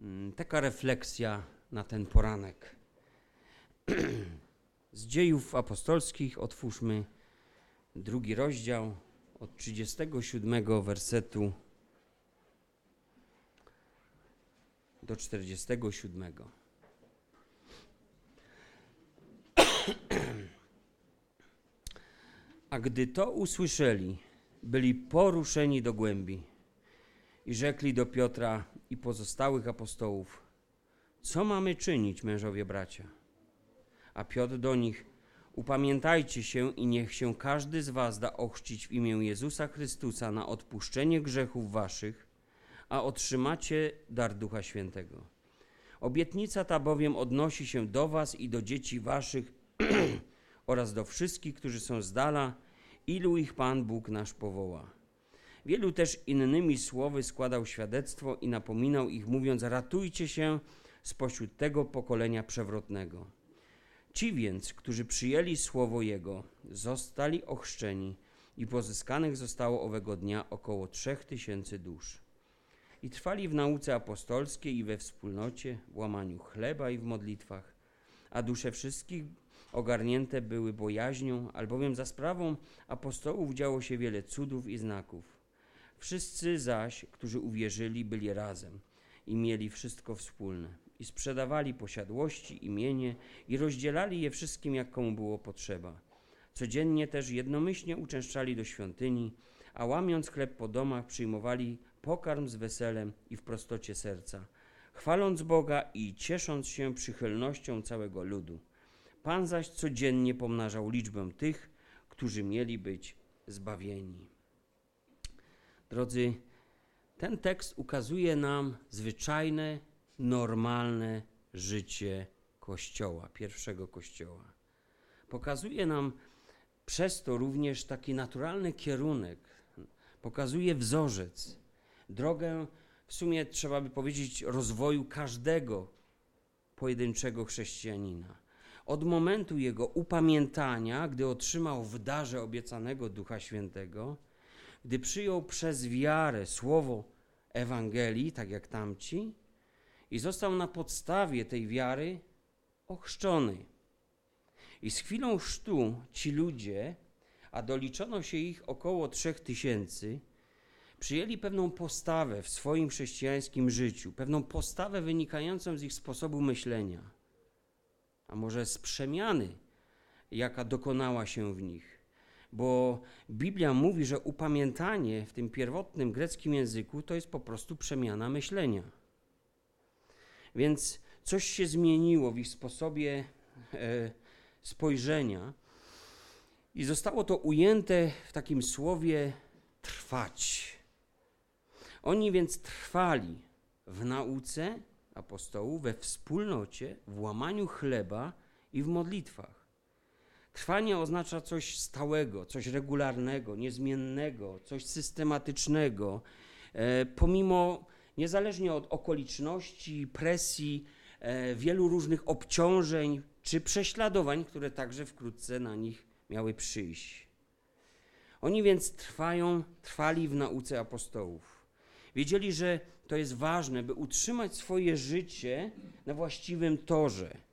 Mm, Taka refleksja na ten poranek. Z dziejów apostolskich otwórzmy drugi rozdział od 37 wersetu do 47. A gdy to usłyszeli, byli poruszeni do głębi i rzekli do Piotra i pozostałych apostołów: Co mamy czynić, mężowie bracia? A Piotr do nich: Upamiętajcie się i niech się każdy z was da ochrzcić w imię Jezusa Chrystusa na odpuszczenie grzechów waszych, a otrzymacie dar Ducha Świętego. Obietnica ta bowiem odnosi się do was i do dzieci waszych oraz do wszystkich, którzy są z dala, ilu ich Pan Bóg nasz powoła. Wielu też innymi słowy składał świadectwo i napominał ich, mówiąc: Ratujcie się spośród tego pokolenia przewrotnego. Ci więc, którzy przyjęli słowo Jego, zostali ochrzczeni i pozyskanych zostało owego dnia około trzech tysięcy dusz. I trwali w nauce apostolskiej i we wspólnocie, w łamaniu chleba i w modlitwach, a dusze wszystkich ogarnięte były bojaźnią, albowiem za sprawą apostołów działo się wiele cudów i znaków. Wszyscy zaś, którzy uwierzyli, byli razem i mieli wszystko wspólne. I sprzedawali posiadłości, imienie i rozdzielali je wszystkim, jak komu było potrzeba. Codziennie też jednomyślnie uczęszczali do świątyni, a łamiąc chleb po domach, przyjmowali pokarm z weselem i w prostocie serca, chwaląc Boga i ciesząc się przychylnością całego ludu. Pan zaś codziennie pomnażał liczbę tych, którzy mieli być zbawieni. Drodzy, ten tekst ukazuje nam zwyczajne, normalne życie Kościoła, pierwszego Kościoła. Pokazuje nam przez to również taki naturalny kierunek, pokazuje wzorzec, drogę, w sumie trzeba by powiedzieć, rozwoju każdego pojedynczego chrześcijanina. Od momentu jego upamiętania, gdy otrzymał w darze obiecanego Ducha Świętego, gdy przyjął przez wiarę słowo Ewangelii, tak jak tamci, i został na podstawie tej wiary ochrzczony. I z chwilą chrztu ci ludzie, a doliczono się ich około trzech tysięcy, przyjęli pewną postawę w swoim chrześcijańskim życiu, pewną postawę wynikającą z ich sposobu myślenia, a może z przemiany, jaka dokonała się w nich. Bo Biblia mówi, że upamiętanie w tym pierwotnym greckim języku to jest po prostu przemiana myślenia. Więc coś się zmieniło w ich sposobie e, spojrzenia i zostało to ujęte w takim słowie trwać. Oni więc trwali w nauce apostołów, we wspólnocie, w łamaniu chleba i w modlitwach. Trwanie oznacza coś stałego, coś regularnego, niezmiennego, coś systematycznego, e, pomimo niezależnie od okoliczności, presji, e, wielu różnych obciążeń czy prześladowań, które także wkrótce na nich miały przyjść. Oni więc trwają, trwali w nauce apostołów. Wiedzieli, że to jest ważne, by utrzymać swoje życie na właściwym torze,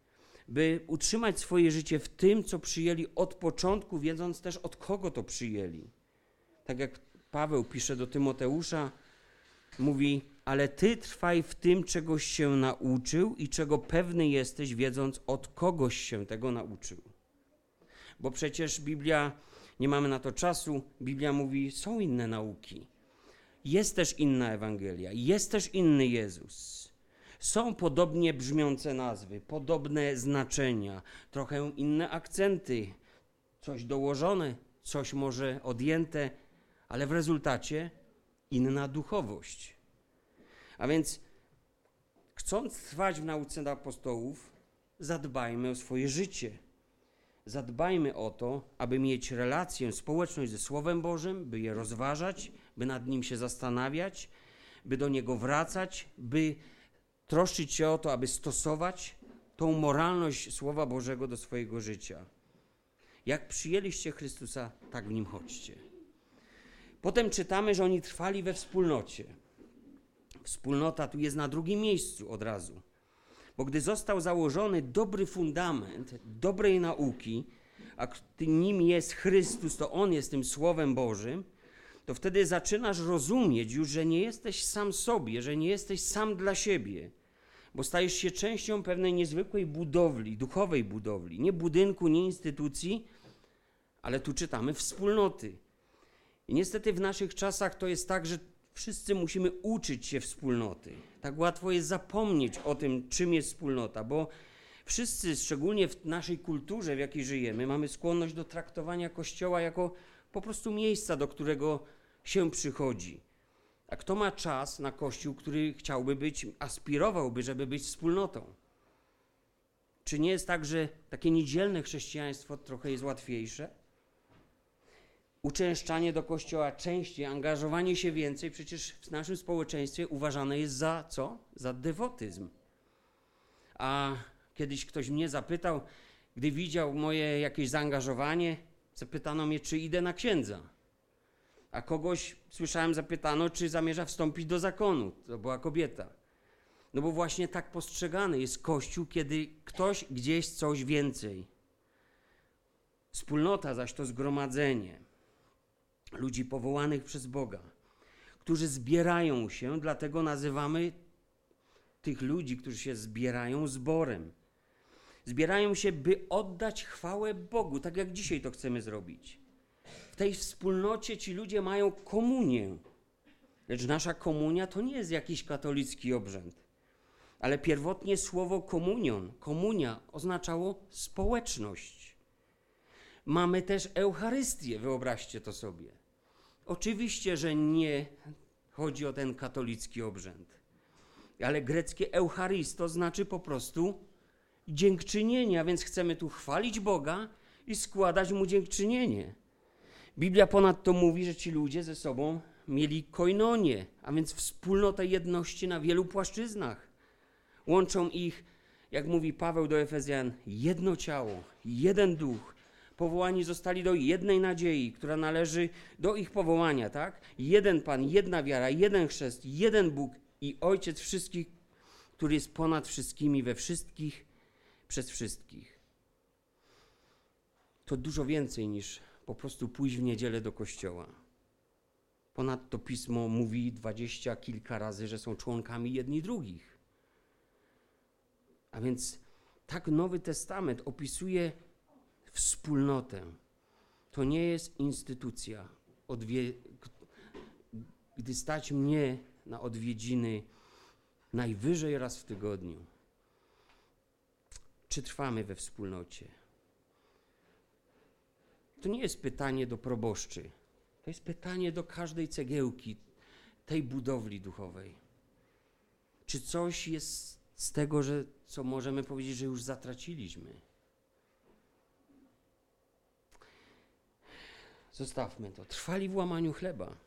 by utrzymać swoje życie w tym, co przyjęli od początku, wiedząc też od kogo to przyjęli. Tak jak Paweł pisze do Tymoteusza, mówi: Ale ty trwaj w tym, czegoś się nauczył i czego pewny jesteś, wiedząc od kogoś się tego nauczył. Bo przecież Biblia, nie mamy na to czasu, Biblia mówi: są inne nauki. Jest też inna Ewangelia, jest też inny Jezus. Są podobnie brzmiące nazwy, podobne znaczenia, trochę inne akcenty, coś dołożone, coś może odjęte, ale w rezultacie inna duchowość. A więc, chcąc trwać w nauce apostołów, zadbajmy o swoje życie. Zadbajmy o to, aby mieć relację, społeczność ze Słowem Bożym, by je rozważać, by nad nim się zastanawiać, by do niego wracać, by troszczyć się o to, aby stosować tą moralność Słowa Bożego do swojego życia. Jak przyjęliście Chrystusa, tak w nim chodźcie. Potem czytamy, że oni trwali we wspólnocie. Wspólnota tu jest na drugim miejscu od razu. Bo gdy został założony dobry fundament dobrej nauki, a nim jest Chrystus, to On jest tym Słowem Bożym, to wtedy zaczynasz rozumieć już, że nie jesteś sam sobie, że nie jesteś sam dla siebie, bo stajesz się częścią pewnej niezwykłej budowli, duchowej budowli, nie budynku, nie instytucji, ale tu czytamy wspólnoty. I niestety w naszych czasach to jest tak, że wszyscy musimy uczyć się wspólnoty. Tak łatwo jest zapomnieć o tym, czym jest wspólnota, bo wszyscy, szczególnie w naszej kulturze, w jakiej żyjemy, mamy skłonność do traktowania Kościoła jako po prostu miejsca, do którego się przychodzi. A kto ma czas na Kościół, który chciałby być, aspirowałby, żeby być wspólnotą? Czy nie jest tak, że takie niedzielne chrześcijaństwo trochę jest łatwiejsze? Uczęszczanie do kościoła częściej, angażowanie się więcej, przecież w naszym społeczeństwie uważane jest za co? Za dewotyzm. A kiedyś ktoś mnie zapytał, gdy widział moje jakieś zaangażowanie, zapytano mnie, czy idę na księdza. A kogoś słyszałem zapytano, czy zamierza wstąpić do zakonu. To była kobieta. No bo właśnie tak postrzegany jest Kościół, kiedy ktoś gdzieś coś więcej. Wspólnota zaś to zgromadzenie ludzi powołanych przez Boga, którzy zbierają się, dlatego nazywamy tych ludzi, którzy się zbierają, zborem. Zbierają się, by oddać chwałę Bogu, tak jak dzisiaj to chcemy zrobić. Tej wspólnocie ci ludzie mają komunię. Lecz nasza komunia to nie jest jakiś katolicki obrzęd. Ale pierwotnie słowo komunion, komunia oznaczało społeczność. Mamy też Eucharystię, wyobraźcie to sobie. Oczywiście, że nie chodzi o ten katolicki obrzęd, ale greckie Eucharisto znaczy po prostu dziękczynienie, a więc chcemy tu chwalić Boga i składać Mu dziękczynienie. Biblia ponadto mówi, że ci ludzie ze sobą mieli koinonię, a więc wspólnotę jedności na wielu płaszczyznach. Łączą ich, jak mówi Paweł do Efezjan, jedno ciało, jeden duch, powołani zostali do jednej nadziei, która należy do ich powołania, tak? Jeden Pan, jedna wiara, jeden chrzest, jeden Bóg i Ojciec wszystkich, który jest ponad wszystkimi, we wszystkich, przez wszystkich. To dużo więcej niż po prostu pójść w niedzielę do kościoła. Ponadto pismo mówi dwadzieścia kilka razy, że są członkami jedni drugich. A więc tak Nowy Testament opisuje wspólnotę. To nie jest instytucja. Odwie gdy stać mnie na odwiedziny najwyżej raz w tygodniu, czy trwamy we wspólnocie? To nie jest pytanie do proboszczy. To jest pytanie do każdej cegiełki tej budowli duchowej. Czy coś jest z tego, że, co możemy powiedzieć, że już zatraciliśmy? Zostawmy to. Trwali w łamaniu chleba.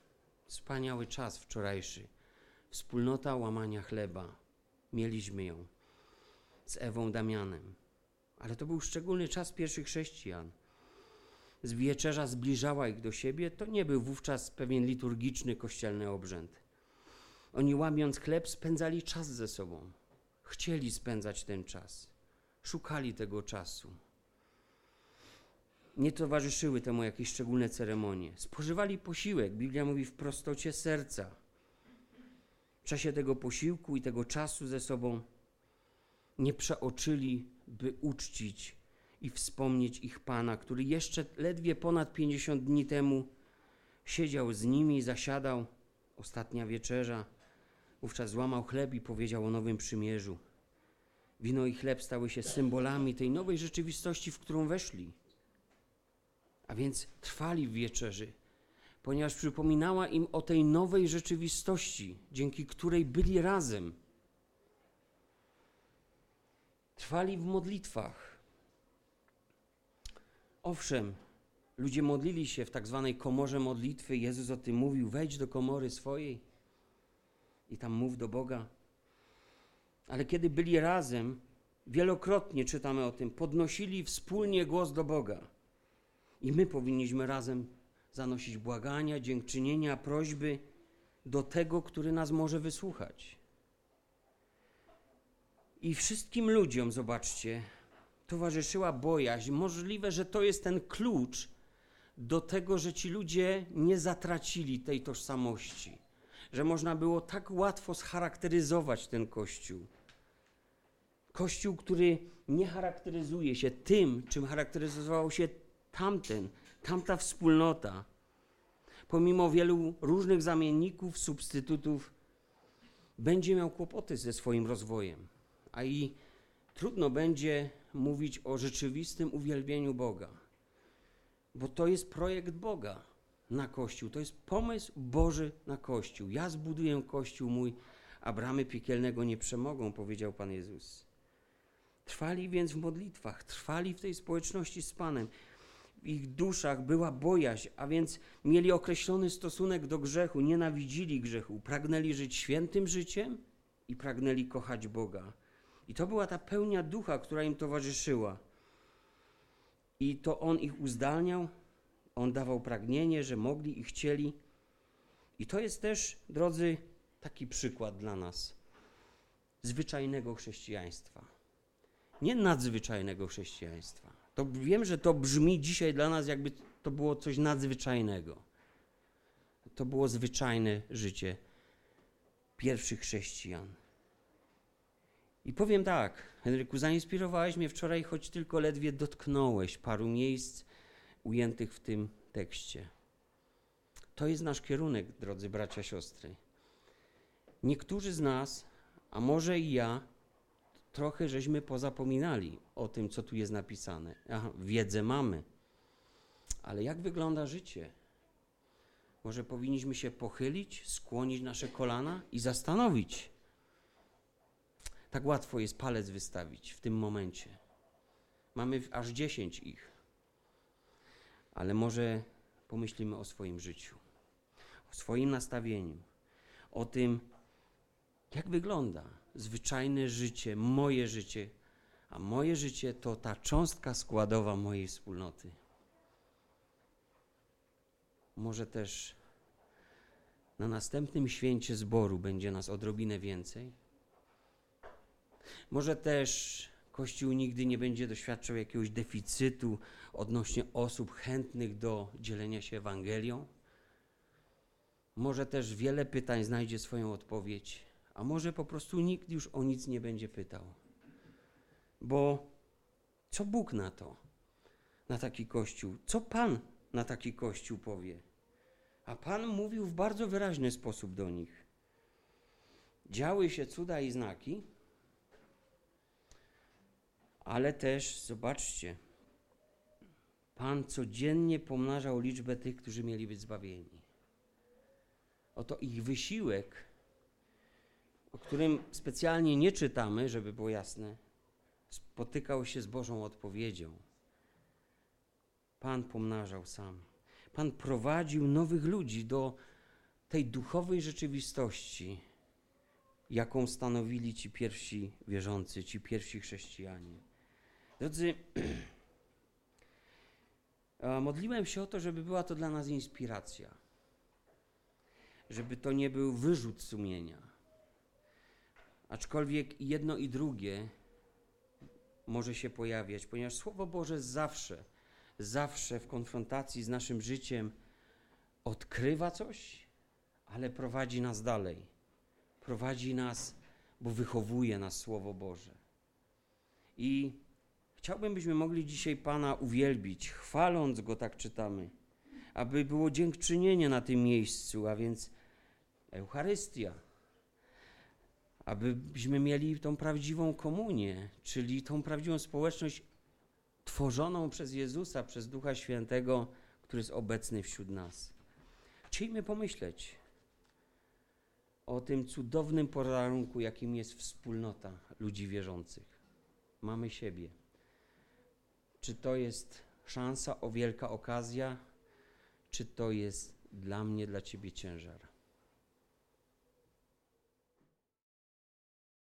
Wspaniały czas wczorajszy. Wspólnota łamania chleba. Mieliśmy ją z Ewą Damianem. Ale to był szczególny czas pierwszych chrześcijan. Wieczerza zbliżała ich do siebie. To nie był wówczas pewien liturgiczny kościelny obrzęd. Oni łamiąc chleb spędzali czas ze sobą. Chcieli spędzać ten czas. Szukali tego czasu nie towarzyszyły temu jakieś szczególne ceremonie. Spożywali posiłek, Biblia mówi w prostocie serca. W czasie tego posiłku i tego czasu ze sobą nie przeoczyli, by uczcić i wspomnieć ich Pana, który jeszcze ledwie ponad 50 dni temu siedział z nimi, zasiadał, ostatnia wieczerza. Wówczas złamał chleb i powiedział o nowym przymierzu. Wino i chleb stały się symbolami tej nowej rzeczywistości, w którą weszli. A więc trwali w wieczerzy, ponieważ przypominała im o tej nowej rzeczywistości, dzięki której byli razem. Trwali w modlitwach. Owszem, ludzie modlili się w tak zwanej komorze modlitwy. Jezus o tym mówił: wejdź do komory swojej i tam mów do Boga. Ale kiedy byli razem, wielokrotnie czytamy o tym, podnosili wspólnie głos do Boga. I my powinniśmy razem zanosić błagania, dziękczynienia, prośby do tego, który nas może wysłuchać. I wszystkim ludziom, zobaczcie, towarzyszyła bojaźń. Możliwe, że to jest ten klucz do tego, że ci ludzie nie zatracili tej tożsamości, że można było tak łatwo scharakteryzować ten kościół. Kościół, który nie charakteryzuje się tym, czym charakteryzował się tamten, tamta wspólnota. Pomimo wielu różnych zamienników, substytutów, będzie miał kłopoty ze swoim rozwojem, a i trudno będzie mówić o rzeczywistym uwielbieniu Boga, bo to jest projekt Boga na Kościół, to jest pomysł Boży na Kościół. Ja zbuduję Kościół mój, a bramy piekielnego nie przemogą, powiedział Pan Jezus. Trwali więc w modlitwach, trwali w tej społeczności z Panem. W ich duszach była bojaźń, a więc mieli określony stosunek do grzechu, nienawidzili grzechu, pragnęli żyć świętym życiem i pragnęli kochać Boga. I to była ta pełnia ducha, która im towarzyszyła. I to On ich uzdalniał, On dawał pragnienie, że mogli i chcieli. I to jest też, drodzy, taki przykład dla nas zwyczajnego chrześcijaństwa. Nie nadzwyczajnego chrześcijaństwa. To wiem, że to brzmi dzisiaj dla nas, jakby to było coś nadzwyczajnego. To było zwyczajne życie pierwszych chrześcijan. I powiem tak, Henryku, zainspirowałeś mnie wczoraj, choć tylko ledwie dotknąłeś paru miejsc ujętych w tym tekście. To jest nasz kierunek, drodzy bracia, siostry. Niektórzy z nas, a może i ja, trochę żeśmy pozapominali o tym, co tu jest napisane. Aha, wiedzę mamy, ale jak wygląda życie? Może powinniśmy się pochylić, skłonić nasze kolana i zastanowić, tak łatwo jest palec wystawić w tym momencie. Mamy aż dziesięć ich. Ale może pomyślimy o swoim życiu, o swoim nastawieniu, o tym, jak wygląda zwyczajne życie, moje życie. A moje życie to ta cząstka składowa mojej wspólnoty. Może też na następnym święcie zboru będzie nas odrobinę więcej może też Kościół nigdy nie będzie doświadczał jakiegoś deficytu odnośnie osób chętnych do dzielenia się Ewangelią. Może też wiele pytań znajdzie swoją odpowiedź, a może po prostu nikt już o nic nie będzie pytał. Bo co Bóg na to, na taki Kościół? Co Pan na taki Kościół powie? A Pan mówił w bardzo wyraźny sposób do nich. Działy się cuda i znaki, ale też zobaczcie, Pan codziennie pomnażał liczbę tych, którzy mieli być zbawieni. Oto ich wysiłek, o którym specjalnie nie czytamy, żeby było jasne, spotykał się z Bożą odpowiedzią. Pan pomnażał sam. Pan prowadził nowych ludzi do tej duchowej rzeczywistości, jaką stanowili ci pierwsi wierzący, ci pierwsi chrześcijanie. Drodzy, modliłem się o to, żeby była to dla nas inspiracja. Żeby to nie był wyrzut sumienia. Aczkolwiek jedno i drugie może się pojawiać, ponieważ Słowo Boże zawsze, zawsze w konfrontacji z naszym życiem odkrywa coś, ale prowadzi nas dalej. Prowadzi nas, bo wychowuje nas Słowo Boże. I Chciałbym, byśmy mogli dzisiaj Pana uwielbić, chwaląc Go, tak czytamy, aby było dziękczynienie na tym miejscu, a więc Eucharystia, abyśmy mieli tą prawdziwą komunię, czyli tą prawdziwą społeczność tworzoną przez Jezusa, przez Ducha Świętego, który jest obecny wśród nas. Chcielibyśmy pomyśleć o tym cudownym podarunku, jakim jest wspólnota ludzi wierzących. Mamy siebie. Czy to jest szansa o wielka okazja, czy to jest dla mnie, dla Ciebie ciężar?